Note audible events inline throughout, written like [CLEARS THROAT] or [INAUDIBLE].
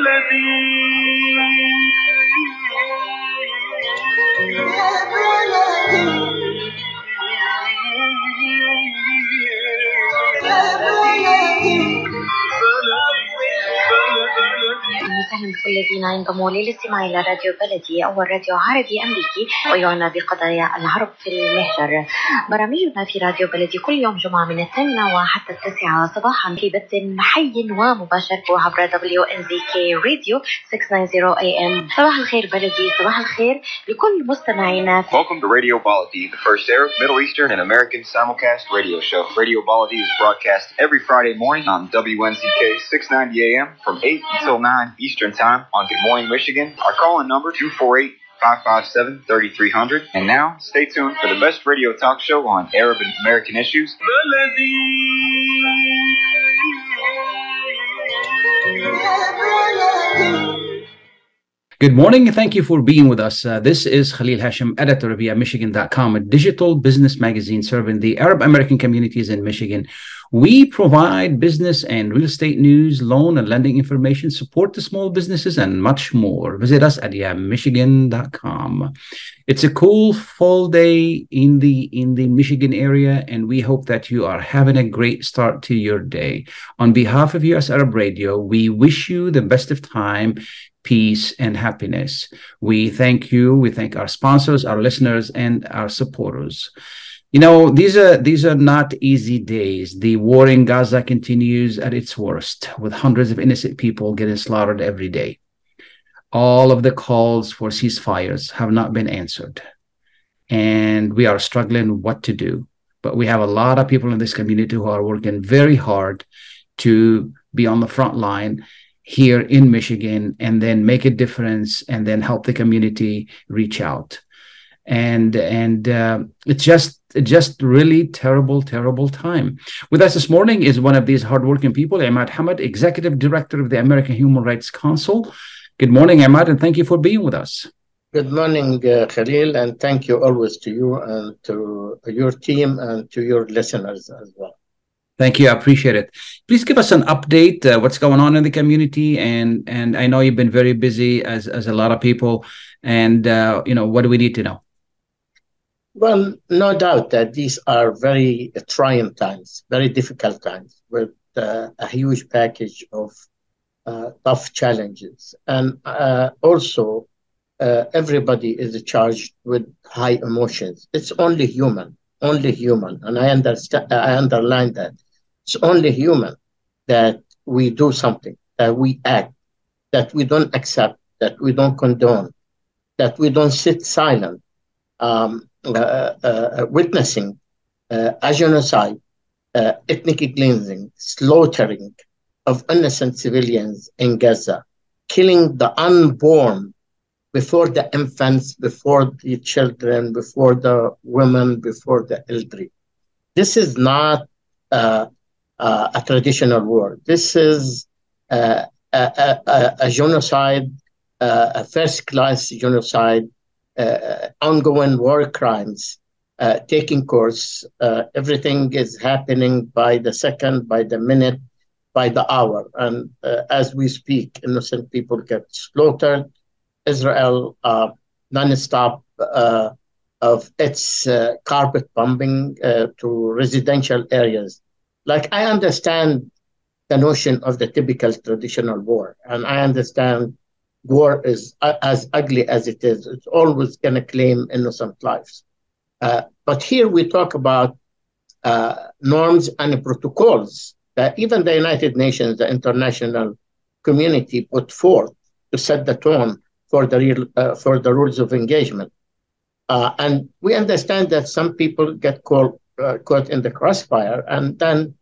le di. أهلا بكل الذين ينضموا للاستماع إلى راديو بلدي أول راديو عربي أمريكي ويعنى بقضايا العرب في المهجر برامجنا في راديو بلدي كل يوم جمعة من الثامنة وحتى التاسعة صباحا في بث حي ومباشر عبر WNZK راديو 690 AM صباح الخير بلدي صباح الخير لكل مستمعينا. Welcome to Radio Baladi, the first Arab, Middle Eastern, and American simulcast radio show. Radio Baladi is broadcast every Friday morning on WNZK 690 AM from 8 until 9 Eastern. Time on Good Morning Michigan. Our call-in number 248 557 3300. And now, stay tuned for the best radio talk show on Arab and American issues. Good morning thank you for being with us. Uh, this is Khalil Hachem, editor of Michigan.com, a digital business magazine serving the Arab American communities in Michigan. We provide business and real estate news, loan and lending information, support to small businesses, and much more. Visit us at Michigan.com. It's a cool fall day in the in the Michigan area, and we hope that you are having a great start to your day. On behalf of US Arab Radio, we wish you the best of time peace, and happiness. We thank you. We thank our sponsors, our listeners, and our supporters. You know, these are these are not easy days. The war in Gaza continues at its worst, with hundreds of innocent people getting slaughtered every day. All of the calls for ceasefires have not been answered. And we are struggling what to do. But we have a lot of people in this community who are working very hard to be on the front line here in Michigan and then make a difference and then help the community reach out. And and uh, it's just just really terrible, terrible time. With us this morning is one of these hardworking people, Imad Hamad, Executive Director of the American Human Rights Council. Good morning, Imad, and thank you for being with us. Good morning, uh, Khalil, and thank you always to you and to your team and to your listeners as well. Thank you. I appreciate it. Please give us an update. Uh, what's going on in the community, and and I know you've been very busy as as a lot of people. And uh, you know, what do we need to know? Well, no doubt that these are very trying times, very difficult times, with uh, a huge package of uh, tough challenges, and uh, also everybody is charged with high emotions. It's only human, only human, and I understand. I underline that it's only human that we do something, that we act, that we don't accept, that we don't condone, that we don't sit silent, um, uh, uh, witnessing uh, a genocide, uh, ethnic cleansing, slaughtering of innocent civilians in Gaza, killing the unborn before the infants, before the children, before the women, before the elderly. This is not uh, uh, a traditional war. This is uh, a, a, a, genocide, uh, a first class genocide, uh, Uh, ongoing war crimes uh, taking course. Uh, everything is happening by the second, by the minute, by the hour. And uh, as we speak, innocent people get slaughtered. Israel non-stop of its carpet bombing to residential areas like I understand the notion of the typical traditional war, and I understand war is uh, as ugly as it is. It's always going to claim innocent lives. Uh, but here we talk about uh, norms and protocols that even the United Nations, the international community, put forth to set the tone for the real, uh, for the rules of engagement. Uh, and we understand that some people get caught uh, caught in the crossfire, and then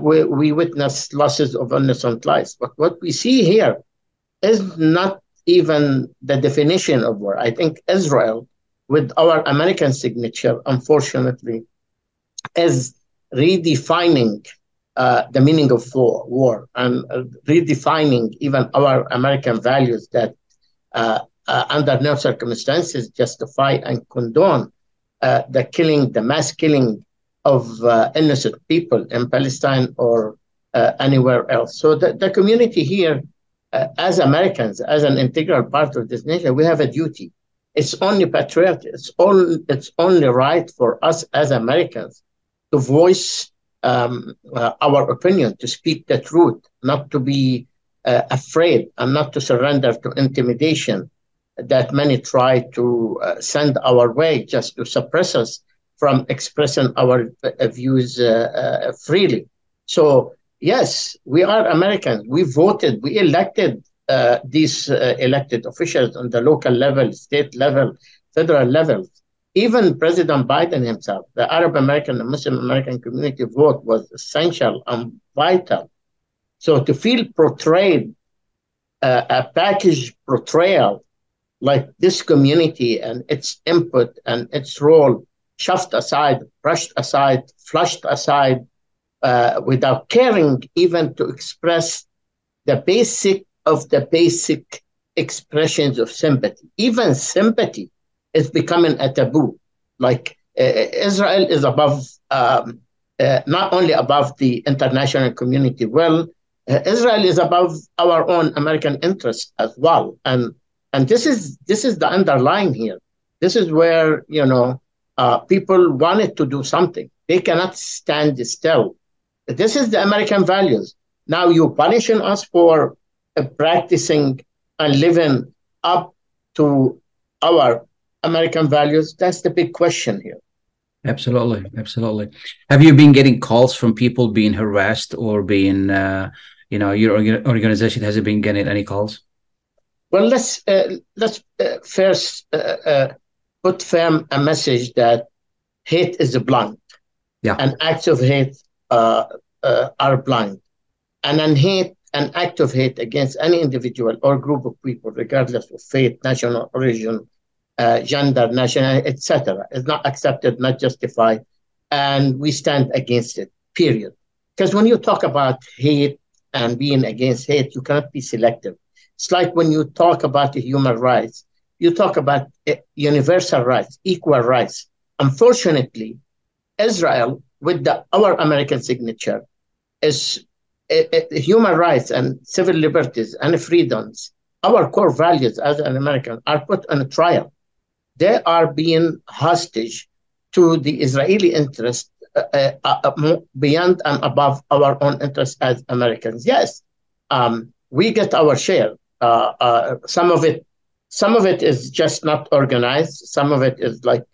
we, we witness losses of innocent lives. But what we see here is not even the definition of war. I think Israel, with our American signature, unfortunately, is redefining uh, the meaning of war and uh, redefining even our American values that, uh, uh under no circumstances, justify and condone uh, the killing, the mass killing of uh, innocent people in Palestine or anywhere else. So the, the community here uh, as Americans, as an integral part of this nation, we have a duty. It's only patriotic. It's only it's only right for us as Americans to voice um, uh, our opinion, to speak the truth, not to be uh, afraid, and not to surrender to intimidation that many try to uh, send our way just to suppress us from expressing our uh, views uh, freely. So yes, we are Americans. We voted, we elected uh, these uh, elected officials on the local level, state level, federal level. Even President Biden himself, the Arab American and Muslim American community vote was essential and vital. So to feel portrayed, uh, a package portrayal like this community and its input and its role shoved aside, brushed aside, flushed aside, uh, without caring even to express the basic of the basic expressions of sympathy. Even sympathy is becoming a taboo. Like uh, Israel is above, um, uh, not only above the international community, well, uh, Israel is above our own American interests as well. And and this is this is the underlying here. This is where you know uh, people wanted to do something. They cannot stand still this is the American values. Now you're punishing us for uh, practicing and living up to our American values. That's the big question here. Absolutely, absolutely. Have you been getting calls from people being harassed or being, uh, you know, your organization has it been getting any calls? Well, let's uh, let's uh, first uh, uh, put firm a message that hate is blind. Yeah. And acts of hate Uh, uh, are blind. And an hate, an act of hate against any individual or group of people, regardless of faith, national origin, uh, gender, nationality, etc., is not accepted, not justified, and we stand against it. Period. Because when you talk about hate and being against hate, you cannot be selective. It's like when you talk about human rights, you talk about eh, universal rights, equal rights. Unfortunately, Israel with the, our American signature is uh, uh, human rights and civil liberties and freedoms, our core values as an American, are put on trial. They are being hostage to the Israeli interest uh, uh, uh beyond and above our own interests as Americans. Yes, um, we get our share. Uh, some of it, some of it is just not organized. Some of it is like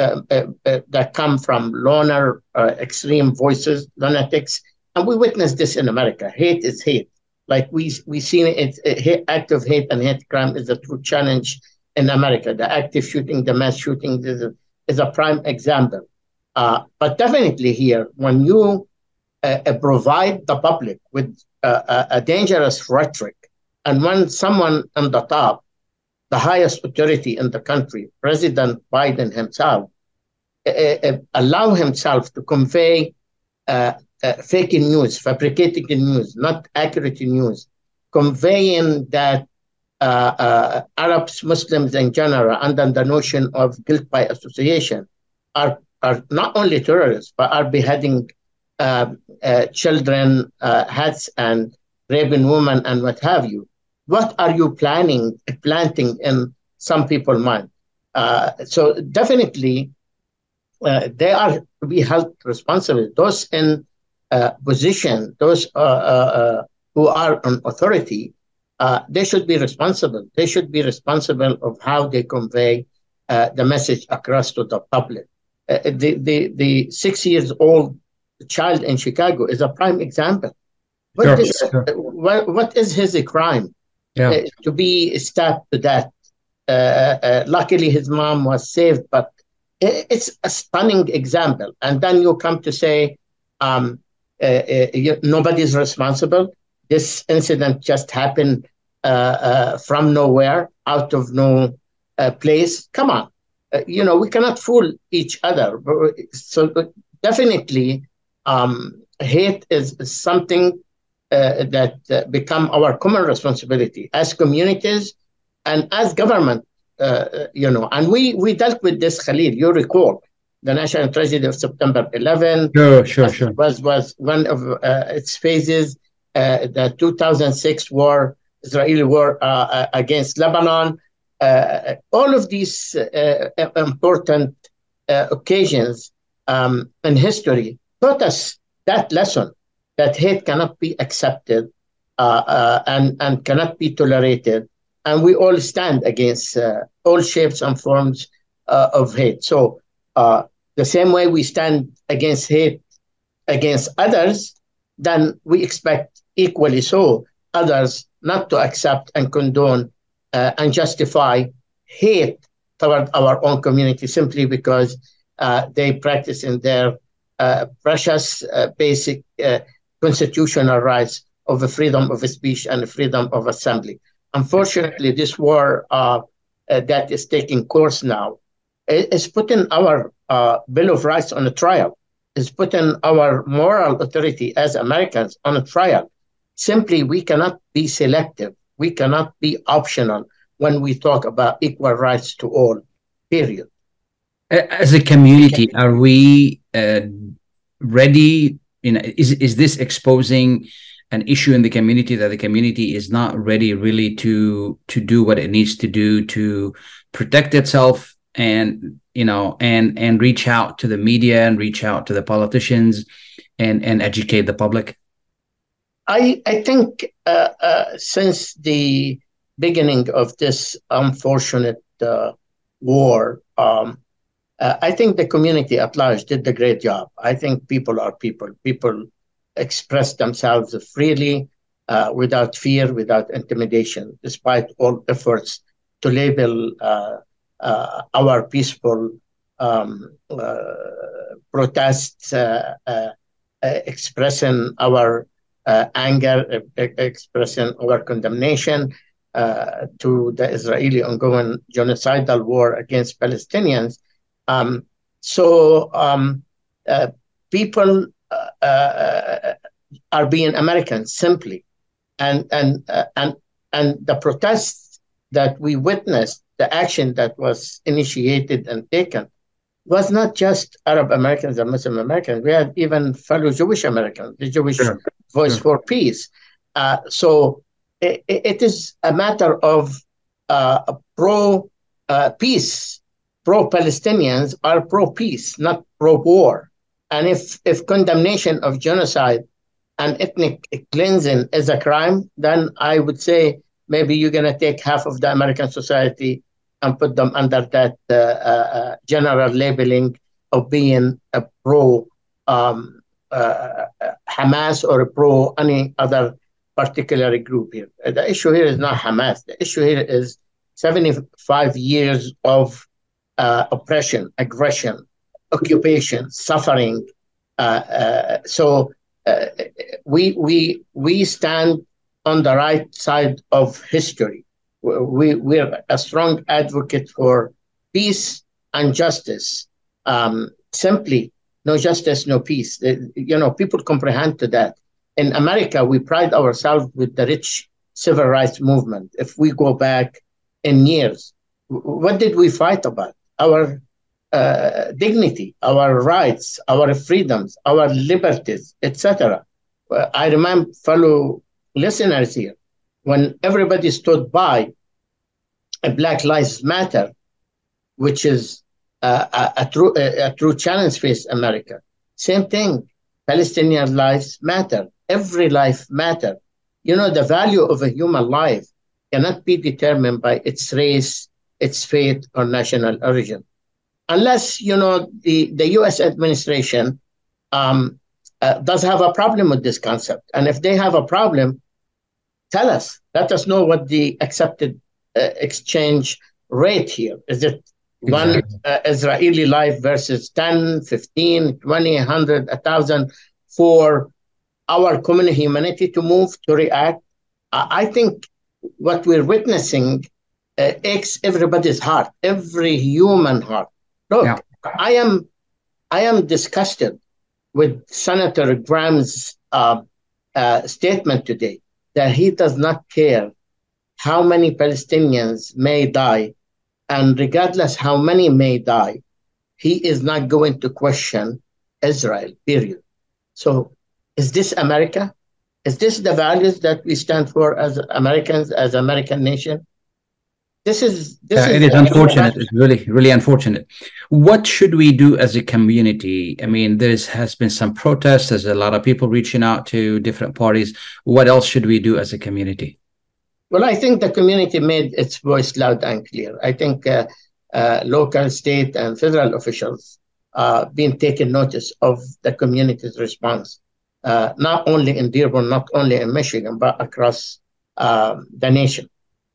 uh, uh, uh, that come from loner, extreme voices, lunatics, and we witness this in America. Hate is hate. Like we we seen it, it act of hate and hate crime is a true challenge in America. The active shooting, the mass shooting is a, is a prime example. Uh, but definitely here, when you uh, uh, provide the public with a dangerous rhetoric, and when someone on the top the highest authority in the country, President Biden himself, uh, uh, allow himself to convey uh, uh, fake news, fabricating news, not accurate news, conveying that uh, uh, Arabs, Muslims in general, under the notion of guilt by association, are, are not only terrorists, but are beheading children, hats, and raping women, and what have you what are you planning planting in some people's mind? Uh, so definitely, uh, they are to be held responsible. Those in uh, position, those uh, uh, uh, who are on authority, they should be responsible. They should be responsible of how they convey the message across to the public. the, the the six years old child in Chicago is a prime example. What, sure, is, sure. what, what is his crime? Yeah. uh, to be stabbed to death. Uh, uh, uh, luckily, his mom was saved, but it's a stunning example. And then you come to say um, you, nobody's responsible. This incident just happened from nowhere, out of no place. Come on. you know, we cannot fool each other. So definitely, um, hate is something uh, that uh, become our common responsibility as communities and as government, uh, you know. And we, we dealt with this, Khalil, you recall, the national tragedy of September 11. Sure, sure, sure. Was, was one of its phases. the 2006 war Israeli war uh, against Lebanon. Uh, all of these uh, important uh, occasions um, in history taught us that lesson that hate cannot be accepted and, and cannot be tolerated. And we all stand against all shapes and forms of hate. So, the same way we stand against hate against others, then we expect equally so others not to accept and condone uh, and justify hate toward our own community simply because uh, they practice in their uh, precious uh, basic uh, constitutional rights of the freedom of speech and freedom of assembly. Unfortunately, this war uh, that is taking course now is putting our Bill of Rights on a trial, is putting our moral authority as Americans on a trial Simply, we cannot be selective. We cannot be optional when we talk about equal rights to all, period. As a community, are we uh, ready? You know, is, is this exposing an issue in the community that the community is not ready really to to do what it needs to do to protect itself and you know and and reach out to the media and reach out to the politicians and and educate the public? I, I think uh, uh, since the beginning of this unfortunate uh, war, um, uh, I think the community at large did a great job. I think people are people. People express themselves freely, uh, without fear, without intimidation, despite all efforts to label uh, our peaceful um, protests, expressing our uh, anger, expressing our condemnation uh, to the Israeli ongoing genocidal war against Palestinians. Um, so um, uh, people are being Americans simply, and and and and the protests that we witnessed, the action that was initiated and taken, was not just Arab Americans and Muslim Americans. We had even fellow Jewish Americans, the Jewish. Voice for Peace. Uh, so it, it is a matter of uh, pro uh, peace, pro Palestinians are pro peace, not pro war. And if, if condemnation of genocide and ethnic cleansing is a crime, then I would say maybe you're going to take half of the American society and put them under that uh, uh, uh, general labeling of being a pro um, Hamas or a pro any other particular group here. The issue here is not Hamas. The issue here is 75 years of uh, oppression, aggression, occupation, suffering. Uh, uh, so we we we stand on the right side of history we, we're a strong advocate for peace and justice. Um, simply, no justice, no peace. You know, people comprehend to that. In America, we pride ourselves with the rich civil rights movement. If we go back in years, what did we fight about? Our uh, dignity, our rights, our freedoms, our liberties, etc. I remember fellow listeners here when everybody stood by a Black Lives Matter, which is a, a, true, a, a true challenge face America. Same thing, Palestinian lives matter. Every life matter. You know, the value of a human life cannot be determined by its race, its faith, or national origin. Unless, you know, the, the US administration um, uh, does have a problem with this concept. And if they have a problem, tell us. Let us know what the accepted uh, exchange rate here. Is it exactly. one uh, Israeli life versus 10, 15, 20, 100, 1,000 for our common humanity to move, to react? I think what we're witnessing uh, aches everybody's heart, every human heart. Look, yeah. I am, I am disgusted with Senator Graham's uh, uh, statement today that he does not care how many Palestinians may die, and regardless how many may die, he is not going to question Israel, period. So is this America? Is this the values that we stand for as Americans, as American nation? This is this Yeah, is it is unfortunate. It's really, really unfortunate. What should we do as a community? I mean, there has been some protests. There's a lot of people reaching out to different parties. What else should we do as a community? Well, I think the community made its voice loud and clear. I think uh, uh, local, state, and federal officials uh, been taking notice of the community's response, uh, not only in Dearborn, not only in Michigan, but across um, the nation.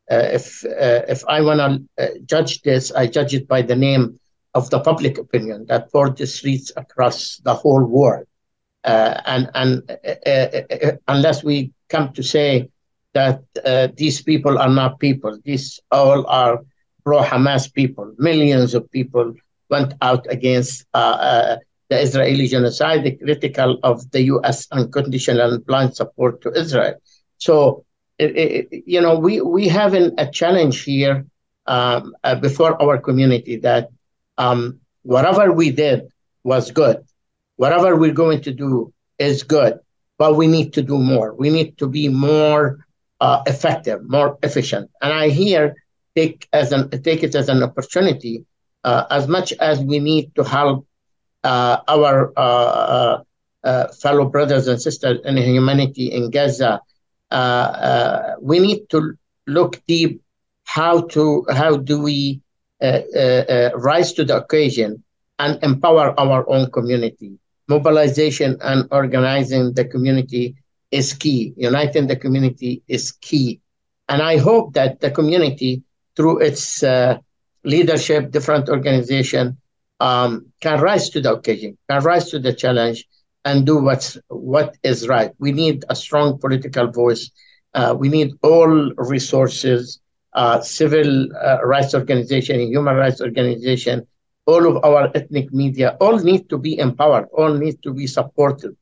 Uh, if uh, if I want to uh, judge this, I judge it by the name of the public opinion that poured the streets across the whole world. Uh, and and unless we come to say that these people are not people, these all are pro-Hamas people. Millions of people went out against the Israeli genocide, critical of the U.S. unconditional and blind support to Israel. So it, you know, we we have a challenge here um, uh, before our community that um, whatever we did was good, whatever we're going to do is good, but we need to do more. We need to be more uh, effective, more efficient. And I here take as an take it as an opportunity, uh, as much as we need to help uh, our uh, uh, fellow brothers and sisters in humanity in Gaza we need to look deep how to how do we uh, rise to the occasion and empower our own community. Mobilization and organizing the community is key. Uniting the community is key. And I hope that the community, through its uh, leadership, different organization, um, can rise to the occasion, can rise to the challenge, and do what's what is right. We need a strong political voice. Uh, we need all resources, uh, civil uh, rights organization, human rights organization, all of our ethnic media, all need to be empowered, all need to be supported.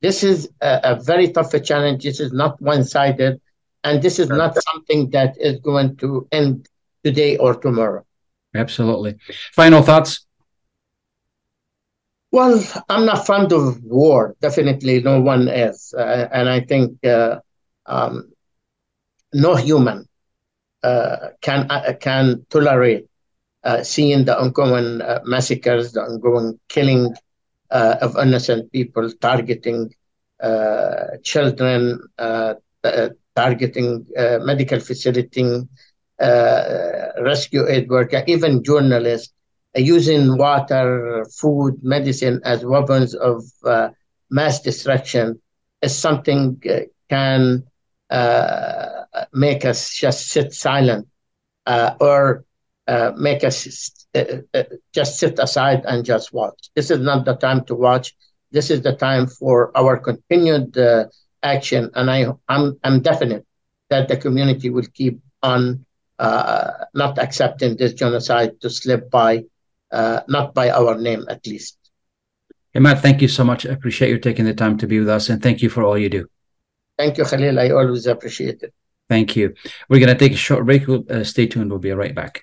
This is a, a very tough challenge. This is not one-sided, and this is not something that is going to end today or tomorrow. Absolutely. Final thoughts. Well, I'm not fond of war. Definitely, no one is, uh, and I think uh, um, no human uh, can uh, can tolerate uh, seeing the ongoing uh, massacres, the ongoing killing of innocent people, targeting children, targeting medical facility, rescue aid worker, even journalists using water, food, medicine as weapons of uh, mass destruction is something uh, can uh, make us just sit silent uh, or uh, make us uh, just sit aside and just watch. This is not the time to watch. This is the time for our continued action, and I, I'm, I'm definite that the community will keep on not accepting this genocide to slip by uh, not by our name at least. Imad, thank you so much. I appreciate you taking the time to be with us and thank you for all you do. Thank you, Khalil. I always appreciate it. Thank you. We're going to take a short break. We'll, uh, stay tuned. We'll be right back.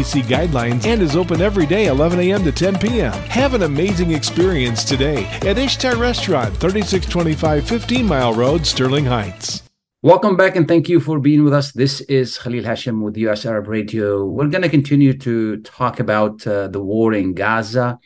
CDC guidelines and is open every day 11 a.m. to 10 p.m. Have an amazing experience today at Ishtar Restaurant, 3625 15 Mile Road, Sterling Heights. Welcome back and thank you for being with us. This is Khalil Hachem with US Arab Radio. We're going to continue to talk about uh, the war in Gaza.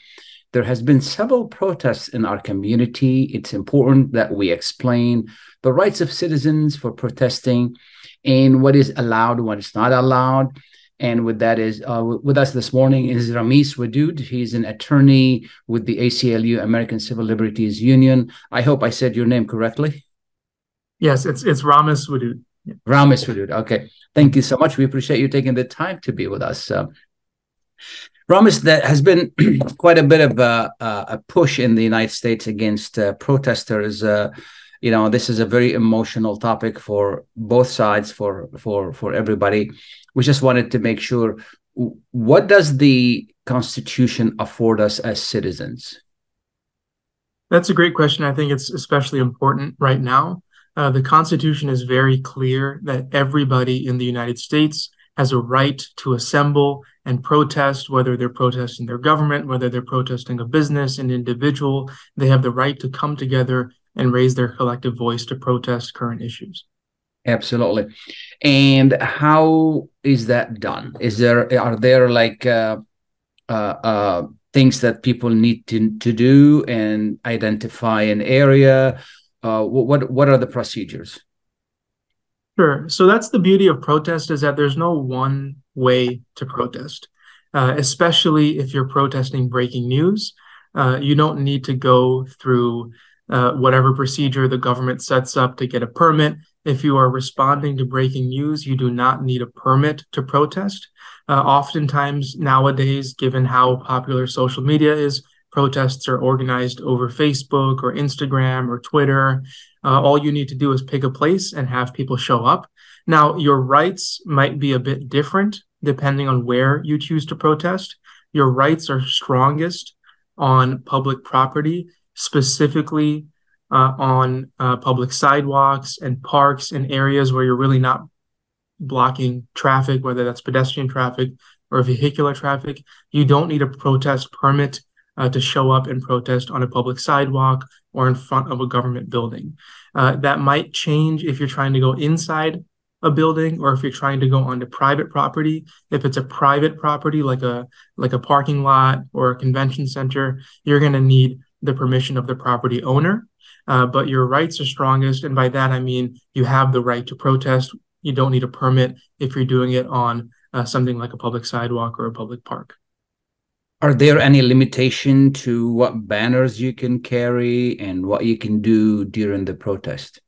There has been several protests in our community. It's important that we explain the rights of citizens for protesting and what is allowed, what is not allowed. And with that is uh, with us this morning is Ramis Wadood. He's an attorney with the ACLU, American Civil Liberties Union. I hope I said your name correctly. Yes, it's it's Ramis Wadood. Yeah. Ramis Wadood. Okay, thank you so much. We appreciate you taking the time to be with us. Uh, Ramis, there has been [CLEARS THROAT] quite a bit of a, a, push in the United States against uh, protesters. You know this is a very emotional topic for both sides for for for everybody. We just wanted to make sure what does the constitution afford us as citizens? That's a great question. I think it's especially important right now. Uh, the constitution is very clear that everybody in the united states has a right to assemble and protest, whether they're protesting their government, whether they're protesting a business, an individual. They have the right to come together and raise their collective voice to protest current issues. Absolutely. And how is that done? Is there are there like uh, uh, uh, things that people need to, to do and identify an area? Uh, what what are the procedures? Sure. So that's the beauty of protest is that there's no one way to protest, uh, especially if you're protesting breaking news. Uh, you don't need to go through uh, whatever procedure the government sets up to get a permit. If you are responding to breaking news, you do not need a permit to protest. Uh, oftentimes nowadays, given how popular social media is, protests are organized over Facebook or Instagram or Twitter. Uh, all you need to do is pick a place and have people show up. Now, your rights might be a bit different depending on where you choose to protest. Your rights are strongest on public property specifically uh, on uh, public sidewalks and parks and areas where you're really not blocking traffic, whether that's pedestrian traffic or vehicular traffic. You don't need a protest permit uh, to show up and protest on a public sidewalk or in front of a government building. Uh, that might change if you're trying to go inside a building or if you're trying to go onto private property if it's a private property like a like a parking lot or a convention center you're going to need the permission of the property owner. Uh, but your rights are strongest. And by that, I mean you have the right to protest. You don't need a permit if you're doing it on uh, something like a public sidewalk or a public park. Are there any limitation to what banners you can carry and what you can do during the protest?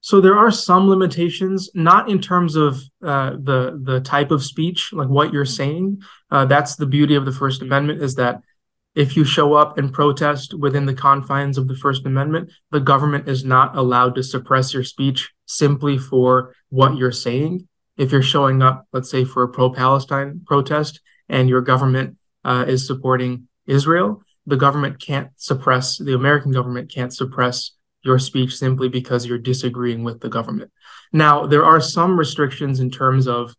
So there are some limitations, not in terms of uh, the the type of speech, like what you're saying. Uh, that's the beauty of the First Amendment is that if you show up and protest within the confines of the First Amendment, the government is not allowed to suppress your speech simply for what you're saying. If you're showing up, let's say, for a pro Palestine protest and your government uh, is supporting Israel, the government can't suppress, the American government can't suppress your speech simply because you're disagreeing with the government. Now, there are some restrictions in terms of,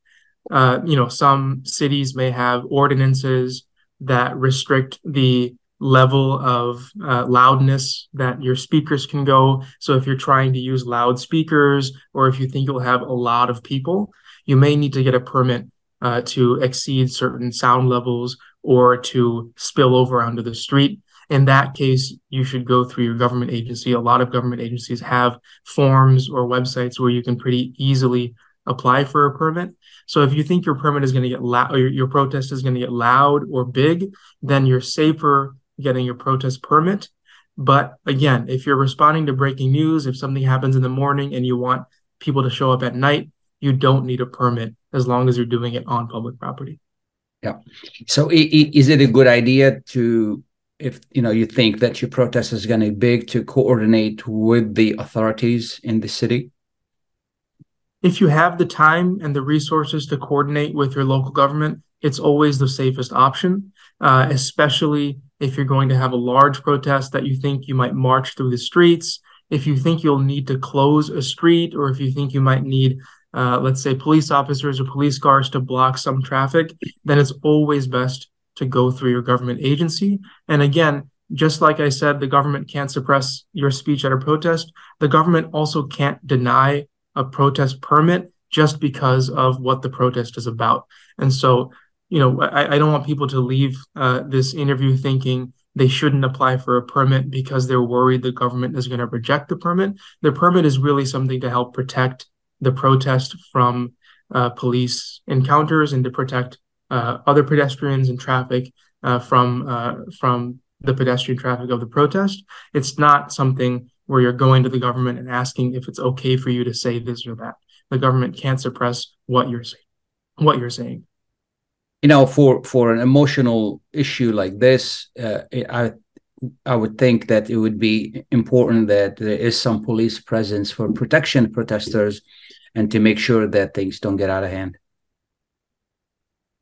uh, you know, some cities may have ordinances that restrict the level of uh, loudness that your speakers can go. So if you're trying to use loudspeakers or if you think you'll have a lot of people, you may need to get a permit uh, to exceed certain sound levels or to spill over onto the street. In that case, you should go through your government agency. A lot of government agencies have forms or websites where you can pretty easily apply for a permit. So if you think your permit is going to get loud, or your, your protest is going to get loud or big, then you're safer getting your protest permit. But again, if you're responding to breaking news, if something happens in the morning and you want people to show up at night, you don't need a permit as long as you're doing it on public property. Yeah. So is it a good idea to if you know you think that your protest is going to be big to coordinate with the authorities in the city if you have the time and the resources to coordinate with your local government, it's always the safest option, uh, especially if you're going to have a large protest that you think you might march through the streets. If you think you'll need to close a street, or if you think you might need, uh, let's say, police officers or police cars to block some traffic, then it's always best to go through your government agency. And again, just like I said, the government can't suppress your speech at a protest. The government also can't deny a protest permit just because of what the protest is about. And so, you know, I, I don't want people to leave uh, this interview thinking they shouldn't apply for a permit because they're worried the government is going to reject the permit. The permit is really something to help protect the protest from uh, police encounters and to protect uh, other pedestrians and traffic uh, from uh, from the pedestrian traffic of the protest. It's not something where you're going to the government and asking if it's okay for you to say this or that. The government can't suppress what you're saying. What you're saying. You know, for for an emotional issue like this, uh, I I would think that it would be important that there is some police presence for protection protesters and to make sure that things don't get out of hand.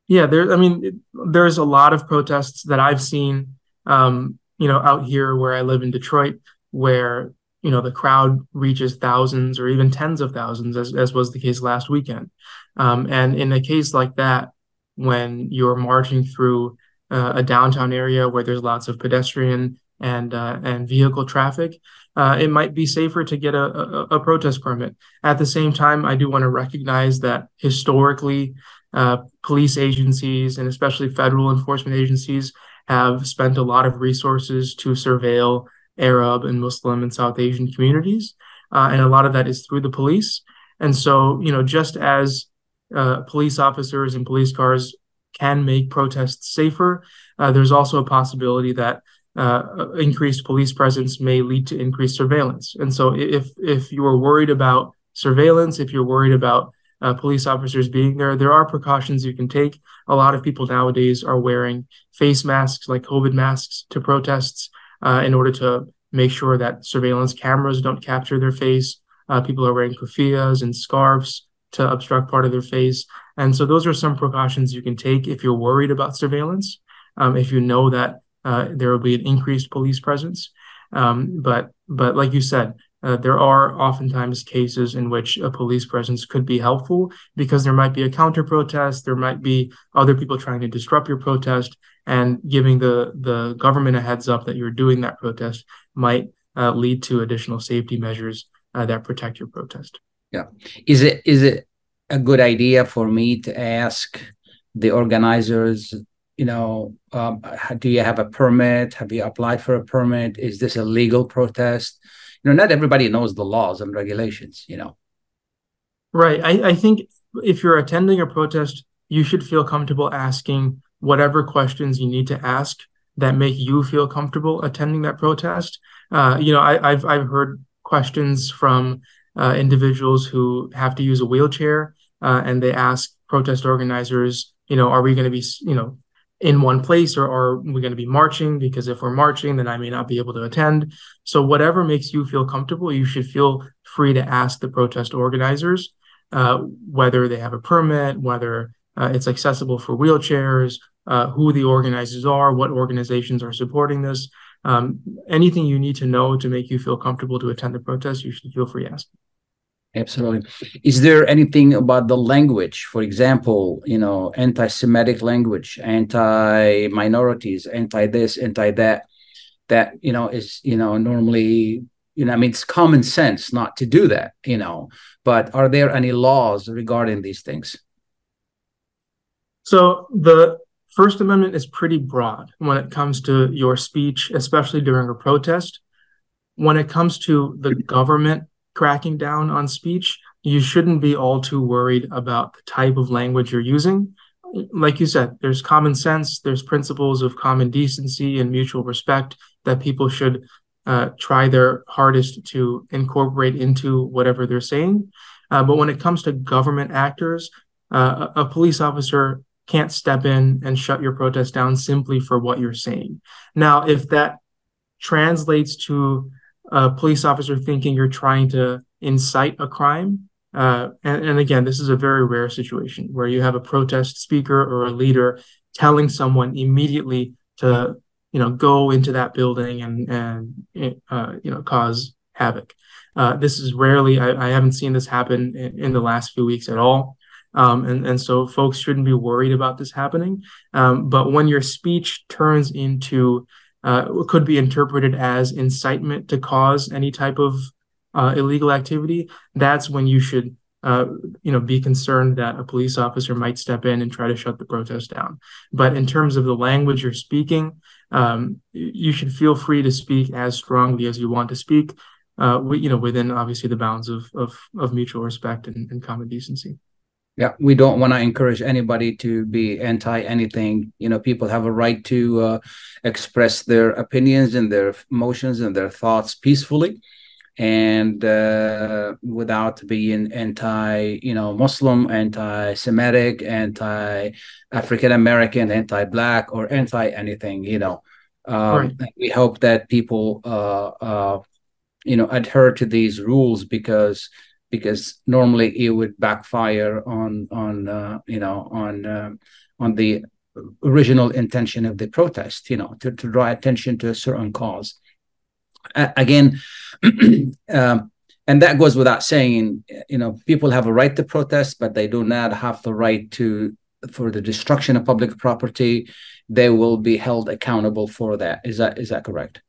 Yeah, there. I mean, there's a lot of protests that I've seen, um, you know, out here where I live in Detroit, where you know the crowd reaches thousands or even tens of thousands, as as was the case last weekend. Um, and in a case like that, when you're marching through uh, a downtown area where there's lots of pedestrian and uh, and vehicle traffic, uh, it might be safer to get a, a, a, protest permit. At the same time, I do want to recognize that historically, uh, police agencies and especially federal enforcement agencies have spent a lot of resources to surveil Arab and Muslim and South Asian communities, uh, and a lot of that is through the police. And so, you know, just as uh, police officers and police cars can make protests safer, uh, there's also a possibility that uh, increased police presence may lead to increased surveillance. And so, if if you are worried about surveillance, if you're worried about uh, police officers being there, there are precautions you can take. A lot of people nowadays are wearing face masks, like COVID masks, to protests uh, in order to make sure that surveillance cameras don't capture their face. Uh, people are wearing kufiyas and scarves to obstruct part of their face. And so, those are some precautions you can take if you're worried about surveillance. Um, if you know that uh, there will be an increased police presence. Um, but but like you said, uh, there are oftentimes cases in which a police presence could be helpful because there might be a counter protest, there might be other people trying to disrupt your protest, and giving the the government a heads up that you're doing that protest might uh, lead to additional safety measures uh, that protect your protest. Yeah, is it is it a good idea for me to ask the organizers you know, um, do you have a permit? Have you applied for a permit? Is this a legal protest? You know, not everybody knows the laws and regulations, you know. Right. I, I think if you're attending a protest, you should feel comfortable asking whatever questions you need to ask that make you feel comfortable attending that protest. Uh, you know, I, have I've heard questions from uh, individuals who have to use a wheelchair, uh, and they ask protest organizers, you know, are we going to be, you know, in one place or, are we going to be marching because if we're marching then i may not be able to attend. So whatever makes you feel comfortable you should feel free to ask the protest organizers uh, whether they have a permit whether uh, it's accessible for wheelchairs uh, who the organizers are what organizations are supporting this. Um, anything you need to know to make you feel comfortable to attend the protest you should feel free to asking Absolutely. Is there anything about the language, for example, you know, anti-Semitic language, anti-minorities, anti-this, anti-that, that you know is you know normally you know I mean it's common sense not to do that, you know. But are there any laws regarding these things? So the First Amendment is pretty broad when it comes to your speech, especially during a protest. When it comes to the government cracking down on speech, you shouldn't be all too worried about the type of language you're using. Like you said, there's common sense, there's principles of common decency and mutual respect that people should uh, try their hardest to incorporate into whatever they're saying. Uh, but when it comes to government actors, uh, a police officer can't step in and shut your protest down simply for what you're saying. Now, if that translates to a police officer thinking you're trying to incite a crime. Uh, and, and again, this is a very rare situation where you have a protest speaker or a leader telling someone immediately to, you know, go into that building and and uh, you know cause havoc. Uh, this is rarely. I, I, haven't seen this happen in, in, the last few weeks at all. Um, and and so folks shouldn't be worried about this happening. Um, but when your speech turns into uh, could be interpreted as incitement to cause any type of uh, illegal activity, that's when you should, uh, you know, be concerned that a police officer might step in and try to shut the protest down. But in terms of the language you're speaking, um, you should feel free to speak as strongly as you want to speak, uh, you know, within obviously the bounds of of, of mutual respect and, and common decency yeah we don't want to encourage anybody to be anti anything. You know people have a right to uh, express their opinions and their emotions and their thoughts peacefully. And uh, without being anti you know muslim anti-semitic anti-african american anti-black or anti anything you know. Um, right. We hope that people, uh, uh, you know, adhere to these rules because because normally it would backfire on on uh, you know on um, on the original intention of the protest. You know, to, to draw attention to a certain cause. again. [CLEARS THROAT] um, and that goes without saying you know people have a right to protest but they do not have the right to for the destruction of public property they will be held accountable for that is that is that correct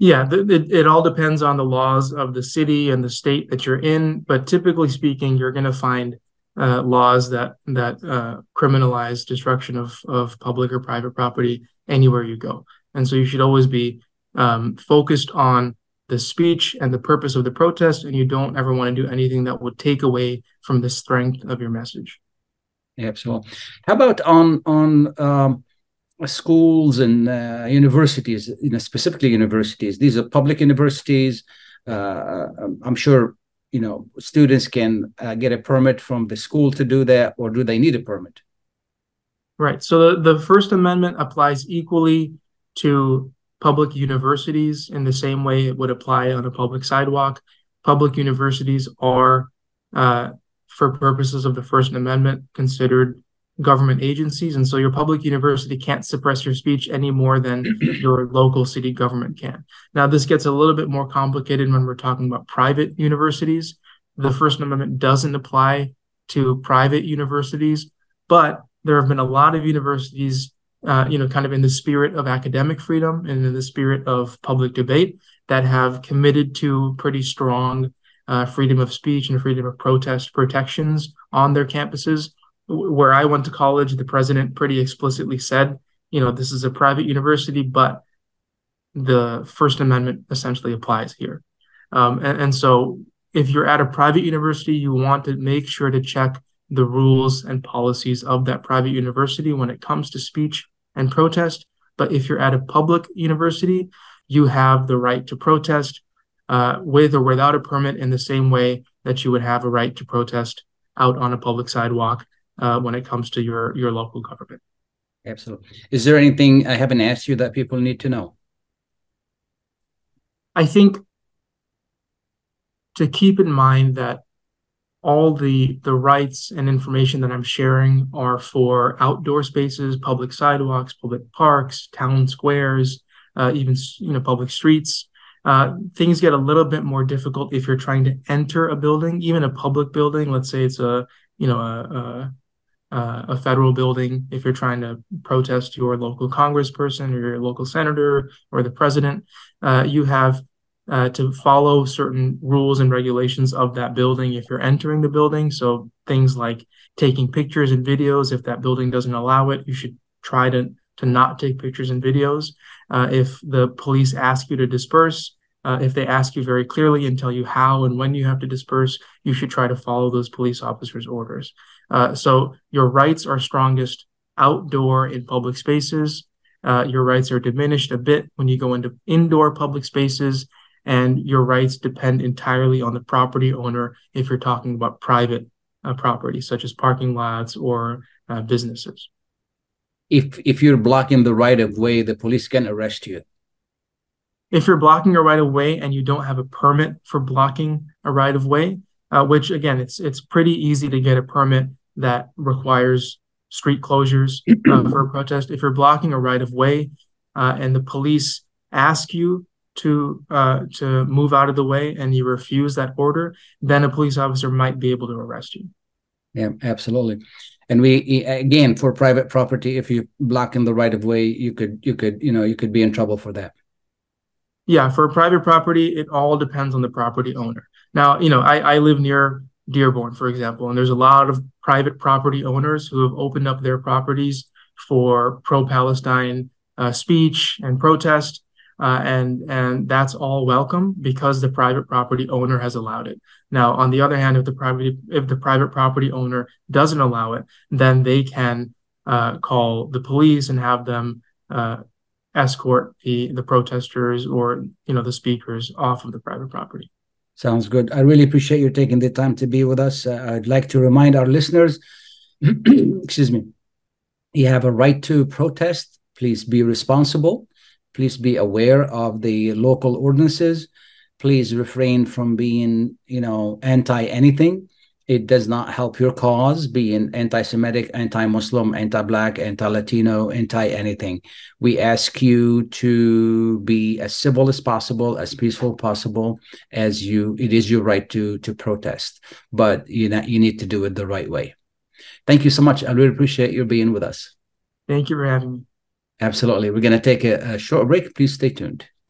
yeah it, it all depends on the laws of the city and the state that you're in but typically speaking you're going to find uh, laws that that uh, criminalize destruction of of public or private property anywhere you go and so you should always be um, focused on the speech and the purpose of the protest, and you don't ever want to do anything that would take away from the strength of your message. Absolutely. How about on on um, schools and uh, universities? You know, specifically universities. These are public universities. Uh, I'm sure you know students can uh, get a permit from the school to do that, or do they need a permit? Right. So the, the First Amendment applies equally to public universities in the same way it would apply on a public sidewalk. Public universities are, uh, for purposes of the First Amendment, considered government agencies. And so your public university can't suppress your speech any more than [CLEARS THROAT] your local city government can. Now, this gets a little bit more complicated when we're talking about private universities. The First Amendment doesn't apply to private universities, but there have been a lot of universities uh, you know, kind of in the spirit of academic freedom and in the spirit of public debate that have committed to pretty strong uh, freedom of speech and freedom of protest protections on their campuses. Where I went to college, the president pretty explicitly said, you know, this is a private university, but the First Amendment essentially applies here. Um, and, and so if you're at a private university, you want to make sure to check the rules and policies of that private university when it comes to speech and protest. But if you're at a public university, you have the right to protest uh, with or without a permit in the same way that you would have a right to protest out on a public sidewalk uh, when it comes to your your local government. Absolutely. Is there anything I haven't asked you that people need to know? I think to keep in mind that all the the rights and information that I'm sharing are for outdoor spaces, public sidewalks, public parks, town squares, uh, even you know public streets. Uh, things get a little bit more difficult if you're trying to enter a building, even a public building. Let's say it's a you know a, a, a federal building. If you're trying to protest your local congressperson or your local senator or the president, uh, you have uh, to follow certain rules and regulations of that building if you're entering the building. So things like taking pictures and videos. If that building doesn't allow it, you should try to to not take pictures and videos. Uh, if the police ask you to disperse, uh, if they ask you very clearly and tell you how and when you have to disperse, you should try to follow those police officers' orders. Uh, so your rights are strongest outdoor in public spaces. Uh, your rights are diminished a bit when you go into indoor public spaces and your rights depend entirely on the property owner if you're talking about private uh, property such as parking lots or uh, businesses if if you're blocking the right of way the police can arrest you if you're blocking a right of way and you don't have a permit for blocking a right of way uh, which again it's it's pretty easy to get a permit that requires street closures uh, [CLEARS THROAT] for a protest if you're blocking a right of way uh, and the police ask you to uh, to move out of the way and you refuse that order, then a police officer might be able to arrest you. Yeah, absolutely. And we again for private property, if you block in the right of way, you could you could you know you could be in trouble for that. Yeah, for private property, it all depends on the property owner. Now, you know, I, I live near Dearborn, for example, and there's a lot of private property owners who have opened up their properties for pro-Palestine uh, speech and protest uh, and and that's all welcome because the private property owner has allowed it. Now, on the other hand, if the private if the private property owner doesn't allow it, then they can uh, call the police and have them uh, escort the the protesters or you know the speakers off of the private property. Sounds good. I really appreciate you taking the time to be with us. Uh, I'd like to remind our listeners, [CLEARS THROAT] excuse me, you have a right to protest Please be responsible. Please be aware of the local ordinances. Please refrain from being, you know, anti anything. It does not help your cause being anti Semitic, anti Muslim, anti Black, anti Latino, anti anything. We ask you to be as civil as possible, as peaceful as possible, as you, it is your right to, to protest, but you, know, you need to do it the right way. Thank you so much. I really appreciate you being with us. Thank you for having me. Absolutely. We're going to take a, a short break. Please stay tuned.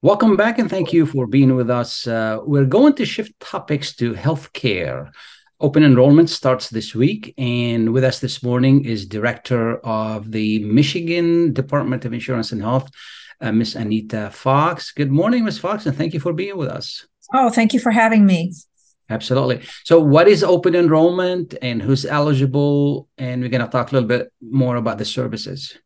Welcome back and thank you for being with us. Uh, we're going to shift topics to healthcare. Open enrollment starts this week, and with us this morning is Director of the Michigan Department of Insurance and Health, uh, Miss Anita Fox. Good morning, Miss Fox, and thank you for being with us. Oh, thank you for having me. Absolutely. So, what is open enrollment and who's eligible? And we're going to talk a little bit more about the services.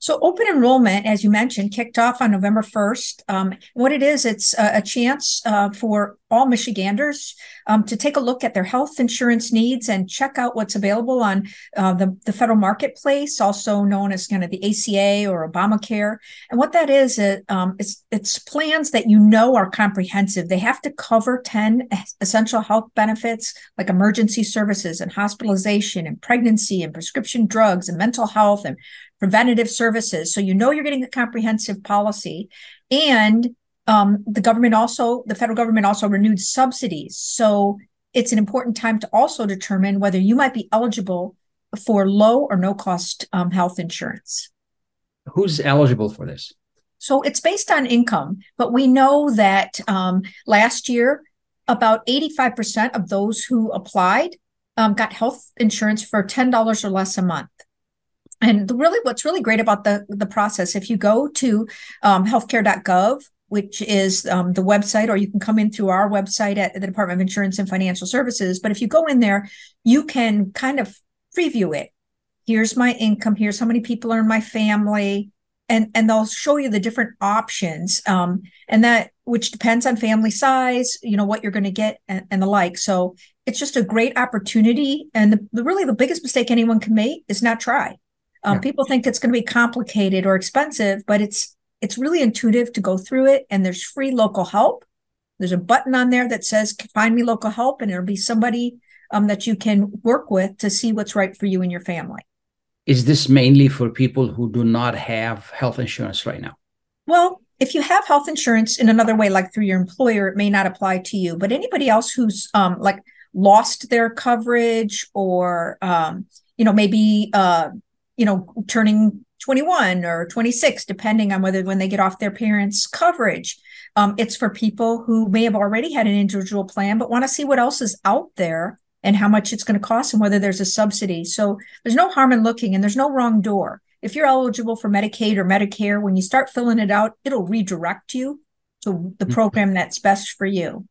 So open enrollment, as you mentioned, kicked off on November 1st. Um, what it is, it's a, a chance uh, for all Michiganders um, to take a look at their health insurance needs and check out what's available on uh, the, the federal marketplace, also known as kind of the ACA or Obamacare. And what that is, it, um, it's, it's plans that you know are comprehensive. They have to cover 10 essential health benefits like emergency services and hospitalization and pregnancy and prescription drugs and mental health and preventative services. So you know you're getting a comprehensive policy. And um, the government also, the federal government also renewed subsidies. So it's an important time to also determine whether you might be eligible for low or no cost um, health insurance. Who's eligible for this? So it's based on income, but we know that um, last year, about 85% of those who applied um, got health insurance for $10 or less a month and really what's really great about the the process if you go to um, healthcare.gov which is um, the website or you can come in through our website at the department of insurance and financial services but if you go in there you can kind of preview it. Here's my income here's how many people are in my family and and they'll show you the different options um, and that which depends on family size you know what you're going to get and, and, the like. So it's just a great opportunity and the really the biggest mistake anyone can make is not try um, yeah. People think it's going to be complicated or expensive, but it's it's really intuitive to go through it. And there's free local help. There's a button on there that says "Find me local help," and it'll be somebody um, that you can work with to see what's right for you and your family. Is this mainly for people who do not have health insurance right now? Well, if you have health insurance in another way, like through your employer, it may not apply to you. But anybody else who's um, like lost their coverage or um, you know maybe uh, you know, turning 21 or 26, depending on whether when they get off their parents' coverage. Um, it's for people who may have already had an individual plan, but want to see what else is out there and how much it's going to cost and whether there's a subsidy. So there's no harm in looking and there's no wrong door. If you're eligible for Medicaid or Medicare, when you start filling it out, it'll redirect you to the mm-hmm. program that's best for you.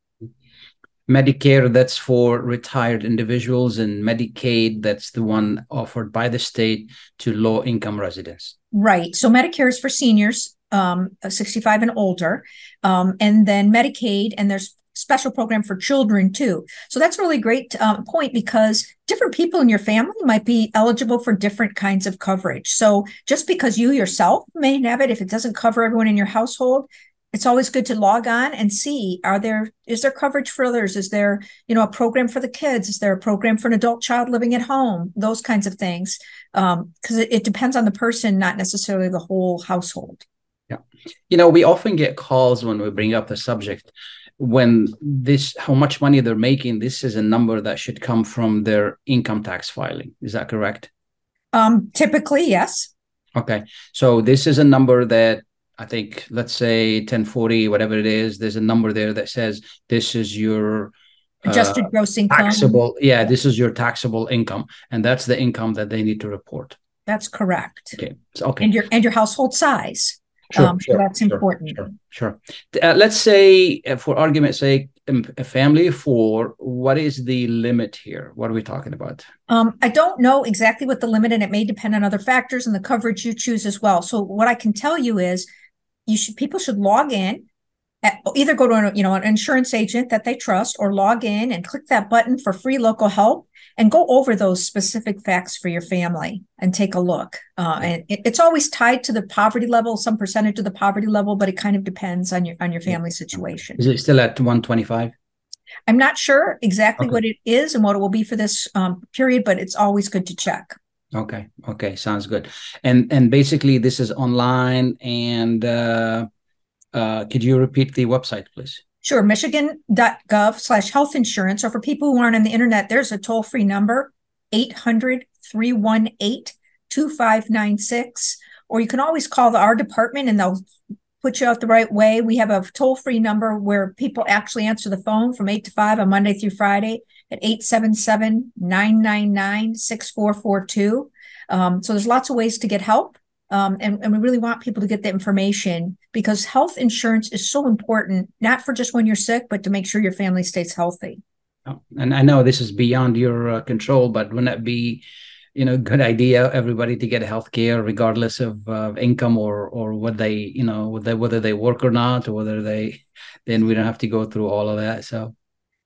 Medicare, that's for retired individuals, and Medicaid, that's the one offered by the state to low income residents. Right. So Medicare is for seniors, um, 65 and older. Um, and then Medicaid, and there's special program for children too. So that's a really great um, point because different people in your family might be eligible for different kinds of coverage. So just because you yourself may have it, if it doesn't cover everyone in your household, it's always good to log on and see are there is there coverage for others? Is there you know a program for the kids? Is there a program for an adult child living at home? Those kinds of things because um, it, it depends on the person not necessarily the whole household. Yeah. You know we often get calls when we bring up the subject when this how much money they're making this is a number that should come from their income tax filing. Is that correct? Um typically yes. Okay. So this is a number that I think let's say 1040, whatever it is, there's a number there that says this is your adjusted uh, gross income. Taxable, yeah, this is your taxable income, and that's the income that they need to report. That's correct. Okay. So, okay. And your and your household size. Sure, um, sure, so that's sure, important. Sure, sure. Uh, let's say, uh, for argument's sake, um, a family of four. What is the limit here? What are we talking about? Um, I don't know exactly what the limit, and it may depend on other factors and the coverage you choose as well. So what I can tell you is, you should people should log in, at, either go to an, you know an insurance agent that they trust, or log in and click that button for free local help, and go over those specific facts for your family and take a look. Uh, and it, it's always tied to the poverty level, some percentage of the poverty level, but it kind of depends on your on your family situation. Is it still at one twenty five? I'm not sure exactly Okay. what it is and what it will be for this um, period, but it's always good to check. Okay. Okay. Sounds good. And and basically, this is online. And uh, uh, could you repeat the website, please? Sure, michigan.gov slash health insurance. Or for people who aren't on the internet, there's a toll free number, 800 318 2596. Or you can always call the, our department and they'll put you out the right way. We have a toll free number where people actually answer the phone from 8 to 5 on Monday through Friday at 877 999 6442. Um, So there's lots of ways to get help. Um, and, and we really want people to get the information because health insurance is so important, not for just when you're sick, but to make sure your family stays healthy. Oh, And I know this is beyond your uh, control, but wouldn't it be, you know, good idea everybody to get health care regardless of uh, income or or what they, you know, whether whether they work or not, or whether they, then we don't have to go through all of that. So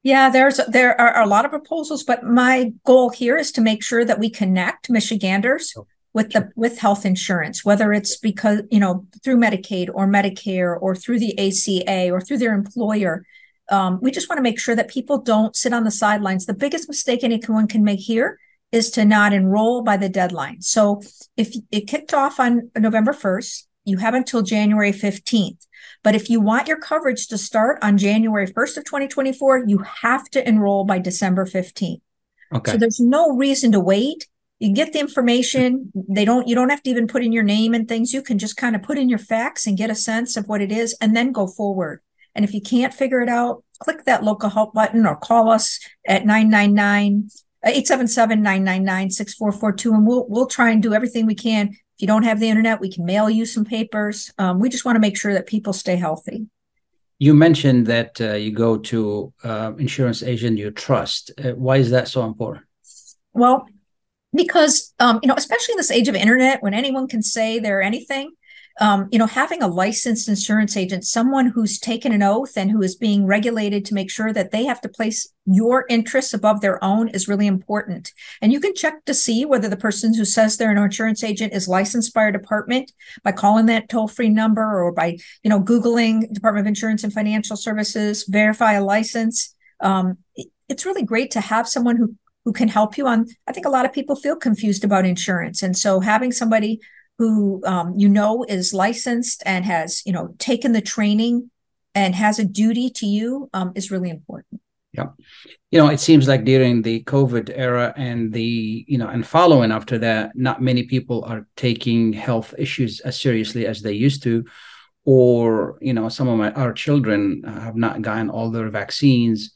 Yeah, there's there are a lot of proposals, but my goal here is to make sure that we connect Michiganders with the with health insurance, whether it's because you know through Medicaid or Medicare or through the ACA or through their employer. Um, we just want to make sure that people don't sit on the sidelines. The biggest mistake anyone can make here is to not enroll by the deadline. So if it kicked off on November 1st, you have until January 15th. But if you want your coverage to start on January 1st of 2024, you have to enroll by December 15th. okay, So there's no reason to wait. You get the information. They don't you don't have to even put in your name and things. You can just kind of put in your facts and get a sense of what it is and then go forward. And if you can't figure it out, click that local help button or call us at 999 877-999-6442 and we'll we'll try and do everything we can. If you don't have the internet, we can mail you some papers. Um, we just want to make sure that people stay healthy. you mentioned that uh, you go to uh, insurance agent you trust. Uh, why is that so important? Well, because um, you know, especially in this age of internet, when anyone can say they're anything, um, you know, having a licensed insurance agent, someone who's taken an oath and who is being regulated to make sure that they have to place your interests above their own is really important. And you can check to see whether the person who says they're an insurance agent is licensed by our department by calling that toll-free number or by, you know, Googling Department of Insurance and Financial Services, verify a license. Um, it's really great to have someone who who can help you on i think a lot of people feel confused about insurance and so having somebody who um, you know is licensed and has you know taken the training and has a duty to you um, is really important yeah You know, it seems like during the COVID era and the, you know, and following after that, not many people are taking health issues as seriously as they used to. Or, you know, some of my our children have not gotten all their vaccines.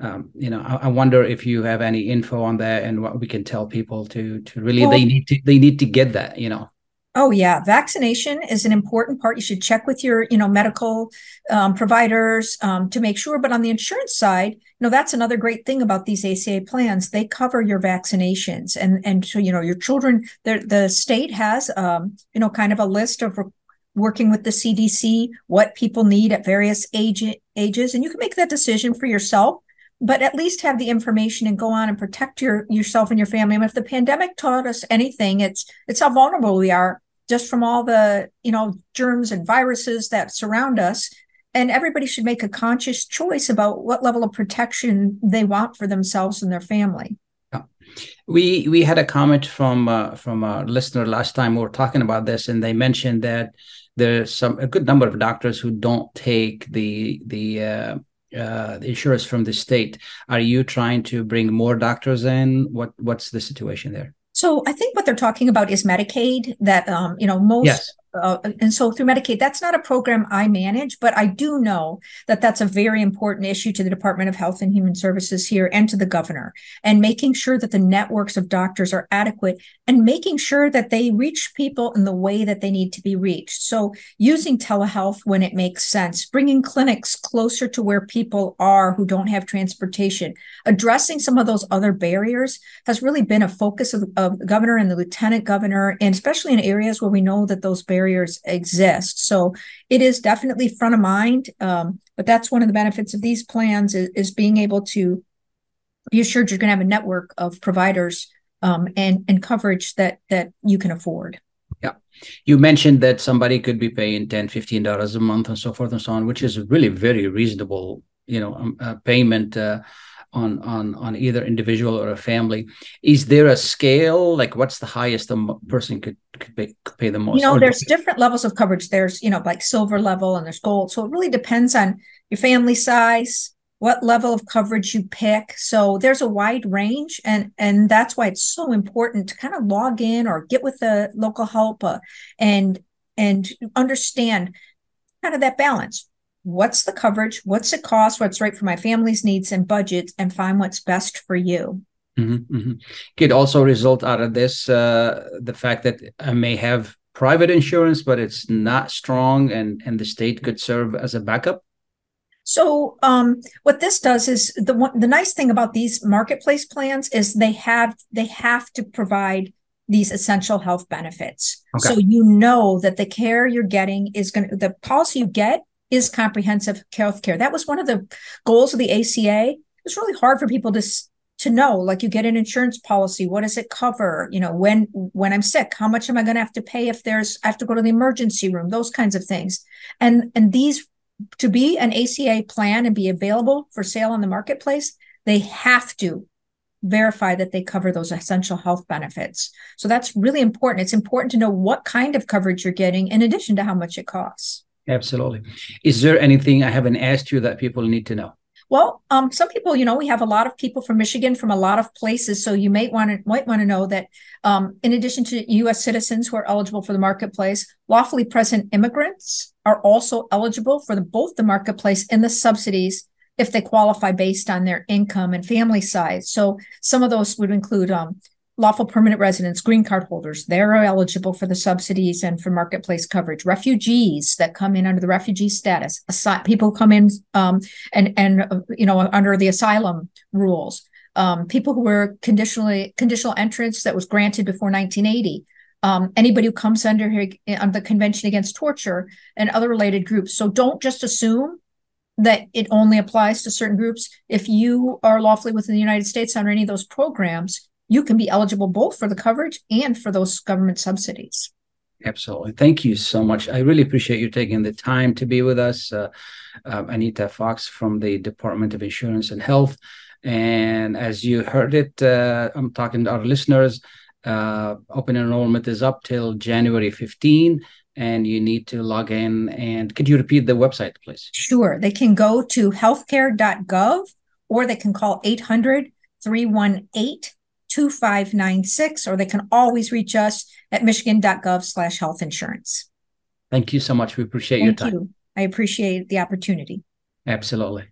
Um, you know, I, I wonder if you have any info on that and what we can tell people to to really Well- they need to they need to get that, you know. Oh yeah vaccination is an important part. You should check with your you know medical um, providers um, to make sure. But on the insurance side you know that's another great thing about these aca plans. They cover your vaccinations. And and so you know your children the the state has um, you know kind of a list of working with the CDC, what people need at various age, ages, and you can make that decision for yourself. But at least have the information and go on and protect your yourself and your family. And if the pandemic taught us anything, it's it's how vulnerable we are just from all the you know germs and viruses that surround us. And everybody should make a conscious choice about what level of protection they want for themselves and their family. We we had a comment from uh, from a listener last time we were talking about this, and they mentioned that there's some a good number of doctors who don't take the the uh, uh, insurance from the state. Are you trying to bring more doctors in? What what's the situation there? So I think what they're talking about is Medicaid. That um, you know most Yes. Uh, and so through Medicaid, that's not a program I manage, but I do know that that's a very important issue to the Department of Health and Human Services here and to the governor, and making sure that the networks of doctors are adequate and making sure that they reach people in the way that they need to be reached. So using telehealth when it makes sense, bringing clinics closer to where people are who don't have transportation, addressing some of those other barriers has really been a focus of, of the governor and the lieutenant governor, and especially in areas where we know that those barriers exist. So it is definitely front of mind. Um, but that's one of the benefits of these plans is, is being able to be assured you're going to have a network of providers um, and and coverage that that you can afford. Yeah, you mentioned that somebody could be paying 10 15 dollars a month and so forth and so on, which is really very reasonable, you know, um, uh, payment. Uh, on on on either individual or a family. Is there a scale? Like what's the highest a person could could pay, could pay the most? you know there's different levels of coverage. There's you know like silver level and there's gold. So it really depends on your family size what level of coverage you pick. So there's a wide range and and that's why it's so important to kind of log in or get with the local help uh, and and understand kind of that balance what's the coverage, what's it cost, what's right for my family's needs and budget, and find what's best for you. Mm-hmm, mm-hmm. Could also result out of this uh, the fact that I may have private insurance, but it's not strong, and and the state could serve as a backup. So, um, what this does is the one, the nice thing about these marketplace plans is they have they have to provide these essential health benefits. Okay. So you know that the care you're getting is going to the policy you get is comprehensive health care. That was one of the goals of the ACA. It's really hard for people to to know like you get an insurance policy what does it cover? You know when when i'm sick how much am i going to have to pay if there's i have to go to the emergency room? Those kinds of things. And and these to be an aca plan and be available for sale on the marketplace they have to verify that they cover those essential health benefits. So that's really important. It's important to know what kind of coverage you're getting in addition to how much it costs Absolutely. Is there anything I haven't asked you that people need to know? Well, um, some people, you know, we have a lot of people from Michigan from a lot of places, so you might want to might want to know that, um, in addition to U.S. citizens who are eligible for the marketplace, lawfully present immigrants are also eligible for the, both the marketplace and the subsidies if they qualify based on their income and family size. So some of those would include um, lawful permanent residents, green card holders, they're eligible for the subsidies and for marketplace coverage. Refugees that come in under the refugee status, people come in um, and and uh, you know under the asylum rules. Um, people who were conditionally conditional entrance that was granted before 1980. Um, anybody who comes under under the Convention Against Torture and other related groups. So don't just assume that it only applies to certain groups. If you are lawfully within the United States under any of those programs, you can be eligible both for the coverage and for those government subsidies. Absolutely. Thank you so much. I really appreciate you taking the time to be with us. Uh, uh, Anita Fox from the Department of Insurance and Health. And as you heard it, uh, I'm talking to our listeners. Uh, open enrollment is up till January 15, and you need to log in. And could you repeat the website, please? Sure. They can go to healthcare.gov or they can call 800 318 2596, or they can always reach us at michigan.gov slash health insurance. Thank you so much. We appreciate Thank your time. You. I appreciate the opportunity. Absolutely.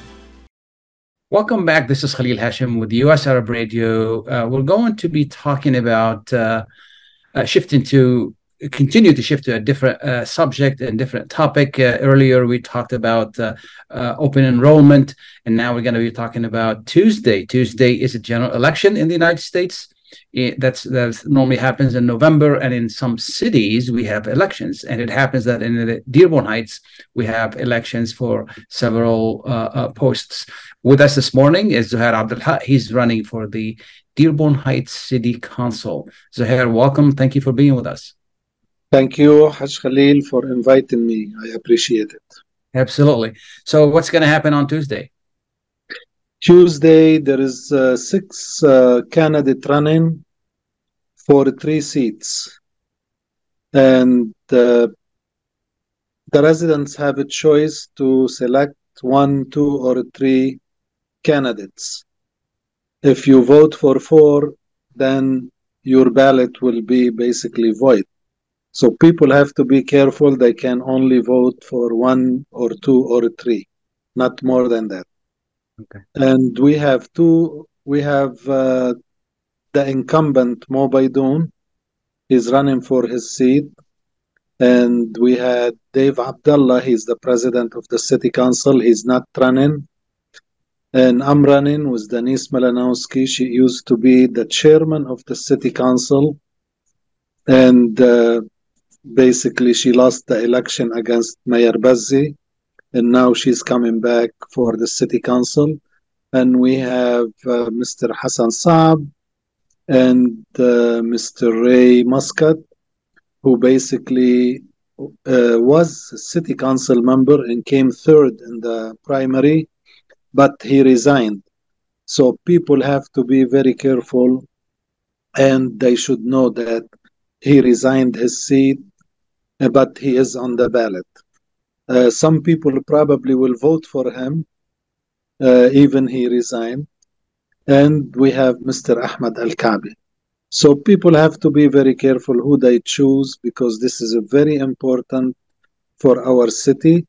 Welcome back. This is Khalil Hachem with US Arab Radio. Uh, we're going to be talking about uh, uh, shifting to continue to shift to a different uh, subject and different topic. Uh, earlier, we talked about uh, open enrollment, and now we're going to be talking about Tuesday. Tuesday is a general election in the United States. It, that's that normally happens in November, and in some cities we have elections, and it happens that in the Dearborn Heights we have elections for several uh, uh, posts. With us this morning is Zouher Abdel He's running for the Dearborn Heights City Council. Zuhair, welcome. Thank you for being with us. Thank you, Haj Khalil, for inviting me. I appreciate it. Absolutely. So, what's going to happen on Tuesday? Tuesday, there is uh, six uh, running for three seats, and uh, the residents have a choice to select one, two, or three candidates. If you vote for four, then your ballot will be basically void. So people have to be careful. They can only vote for one or two or three, not more than that. Okay. And we have two. We have uh, the incumbent Mo Baydoun. He's running for his seat. And we had Dave Abdallah. He's the president of the city council. He's not running. And I'm running with Denise Malinowski. She used to be the chairman of the city council. And uh, basically she lost the election against Mayor Bazzi, and now she's coming back for the city council. And we have uh, Mr. Hassan Saab and uh, Mr. Ray Muscat, who basically uh, was a city council member and came third in the primary, but he resigned. So people have to be very careful and they should know that he resigned his seat but he is on the ballot. Uh, some people probably will vote for him, uh, even he resigned. And we have Mr. Ahmed Al Kabi. So people have to be very careful who they choose because this is very important for our city.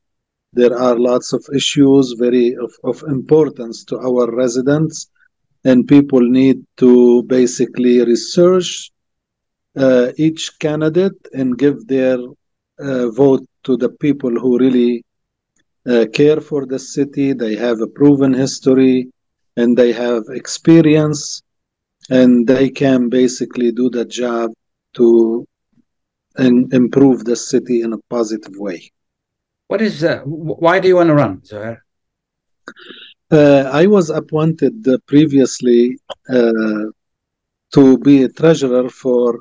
There are lots of issues very of, of importance to our residents, and people need to basically research uh, each candidate and give their uh, vote to the people who really uh, care for the city. They have a proven history and they have experience and they can basically do the job to and improve the city in a positive way. What is uh, why do you want to run, Zouher? Uh, I was appointed uh, previously uh, to be a treasurer for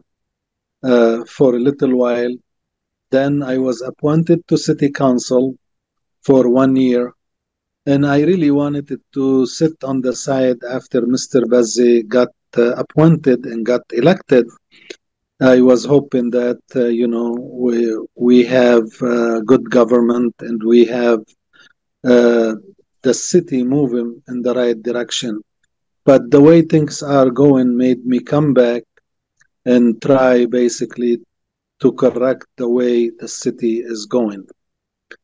uh, for a little while then I was appointed to city council for one year. And I really wanted to sit on the side after Mr. Bazzi got uh, appointed and got elected. I was hoping that, uh, you know, we, we have uh, good government and we have uh, the city moving in the right direction. But the way things are going made me come back and try basically to correct the way the city is going.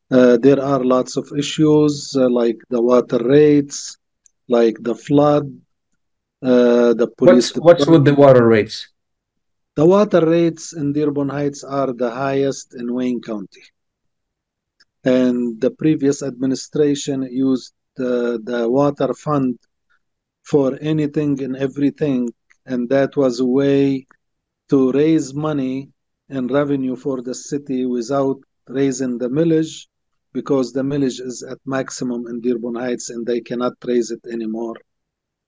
Uh, there are lots of issues uh, like the water rates, like the flood, uh, the police. What's, what's with the water rates? The water rates in Dearborn Heights are the highest in Wayne County. And the previous administration used the, the water fund for anything and everything. And that was a way to raise money and revenue for the city without raising the millage because the millage is at maximum in Dearborn Heights and they cannot raise it anymore.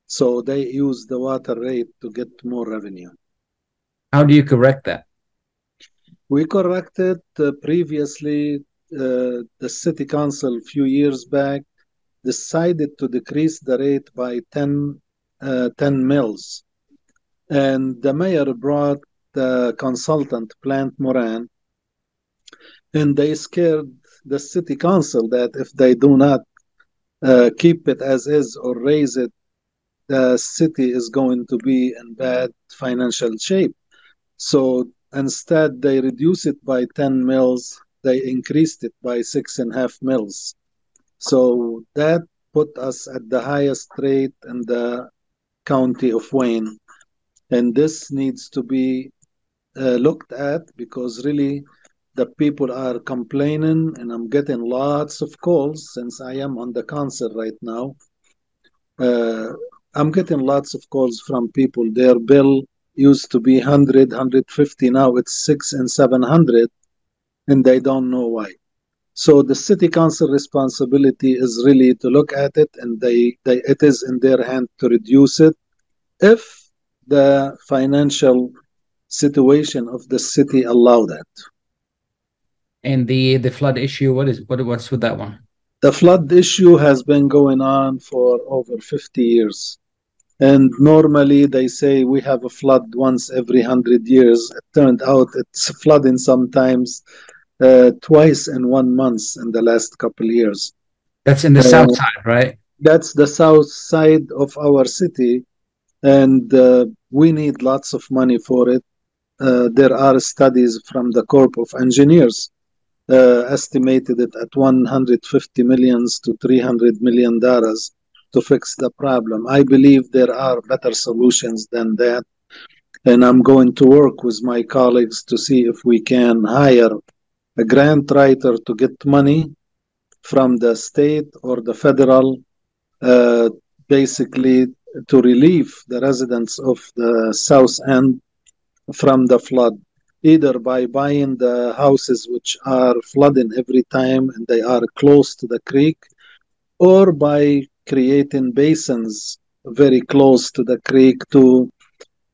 So they use the water rate to get more revenue. How do you correct that? We corrected uh, previously. Uh, the city council a few years back decided to decrease the rate by 10, uh, 10 mils. And the mayor brought the consultant, Plante Moran, and they scared the city council that if they do not uh, keep it as is or raise it, the city is going to be in bad financial shape. So instead, they reduce it by 10 mils, they increased it by six and a half mils. So that put us at the highest rate in the county of Wayne. And this needs to be looked at because really the people are complaining and I'm getting lots of calls since I am on the council right now. Uh, I'm getting lots of calls from people. Their bill used to be 100, 150. Now it's six and 700 and they don't know why. So the city council responsibility is really to look at it and they, they it is in their hand to reduce it if the financial situation of the city allow that. And the the flood issue, what is what what's with that one? The flood issue has been going on for over 50 years. And normally they say we have a flood once every 100 years. It turned out it's flooding sometimes uh, twice in one month in the last couple of years. That's in the uh, south side, right? That's the south side of our city. And uh, we need lots of money for it. Uh, there are studies from the Corps of Engineers uh, estimated it at 150 millions to 300 million dollars to fix the problem. I believe there are better solutions than that. And I'm going to work with my colleagues to see if we can hire a grant writer to get money from the state or the federal, uh, basically to relieve the residents of the south end from the flood, either by buying the houses which are flooding every time and they are close to the creek, or by creating basins very close to the creek to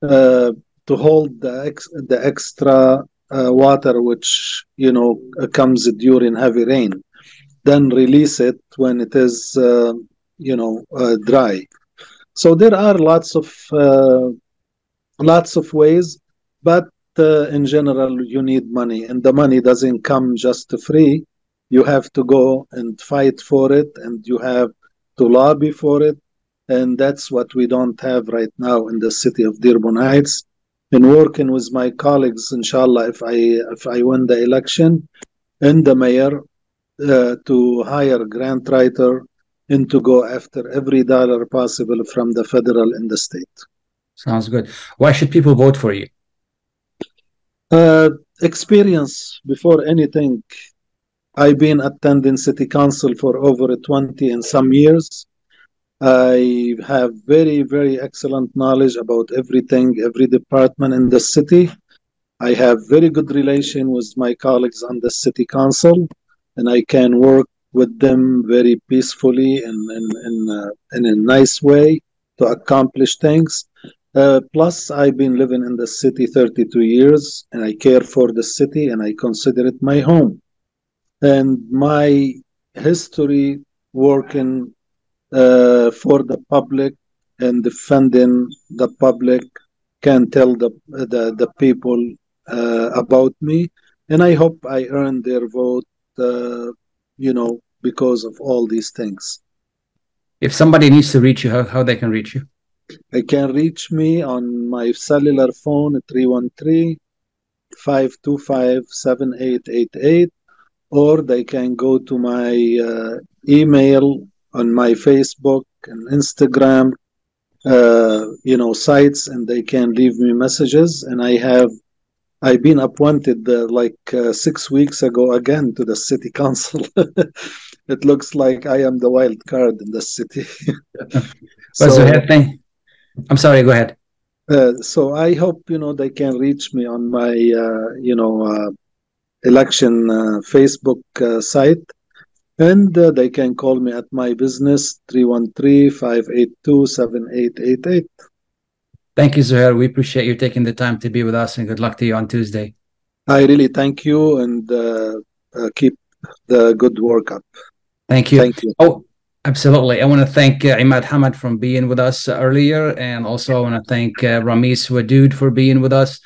uh, to hold the ex- the extra uh, water which you know comes during heavy rain then release it when it is uh, you know uh, dry. So there are lots of uh, lots of ways but uh, in general you need money and the money doesn't come just free you have to go and fight for it and you have to lobby for it and that's what we don't have right now in the city of Dearborn Heights in working with my colleagues, inshallah, if I if I win the election, and the mayor, uh, to hire grant writer and to go after every dollar possible from the federal and the state. Sounds good. Why should people vote for you? Uh, experience before anything. I've been attending city council for over 20 and some years. I have very, very excellent knowledge about everything, every department in the city. I have very good relation with my colleagues on the city council, and I can work with them very peacefully and uh, in a nice way to accomplish things. Uh, plus, I've been living in the city 32 years, and I care for the city, and I consider it my home. And my history working uh, for the public and defending the public can tell the the, the people uh, about me. And i hope i earn their vote uh, you know because of all these things. If somebody needs to reach you how, how they can reach you they can reach me on my cellular phone 313 525 7888 or they can go to my uh, email on my Facebook and Instagram, uh, you know, sites, and they can leave me messages. And I have, I've been appointed uh, like uh, six weeks ago again to the city council. [LAUGHS] it looks like I am the wild card in the city. [LAUGHS] so, so I'm sorry. Go ahead. Uh, so I hope you know they can reach me on my uh, you know uh, election Facebook site. And uh, they can call me at my business 313-582-7888 thank you zouher we appreciate you taking the time to be with us and good luck to you on tuesday. I really thank you and uh, uh, keep the good work up. Thank you. Thank you. Oh Absolutely. I want to thank uh, Imad Hamad for being with us earlier. And also, I want to thank uh, Ramis Wadood for being with us.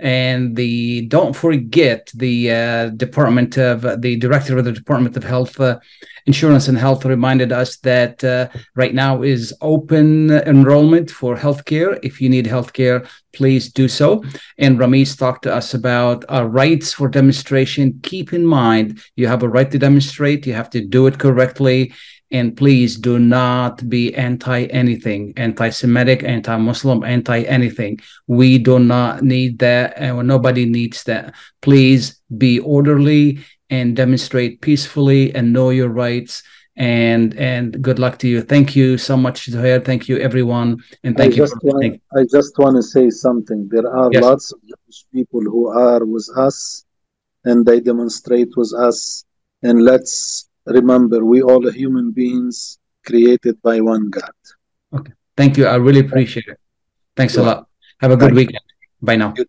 And the don't forget the uh, department of uh, the director of the department of health uh, insurance and health reminded us that uh, right now is open enrollment for healthcare. If you need healthcare please do so. And ramis talked to us about our rights for demonstration. Keep in mind you have a right to demonstrate. You have to do it correctly and please do not be anti anything, anti Semitic, anti Muslim, anti anything. We do not need that, and nobody needs that. Please be orderly and demonstrate peacefully and know your rights and and good luck to you. Thank you so much, Zouher. Thank you, everyone, and thank I you. Just For want, I just want to say something. There are Yes. lots of Jewish people who are with us, and they demonstrate with us. And let's remember, we all are human beings created by one God. Okay. Thank you. I really appreciate it. Thanks a lot. Have a good Thank you. weekend. Bye now. You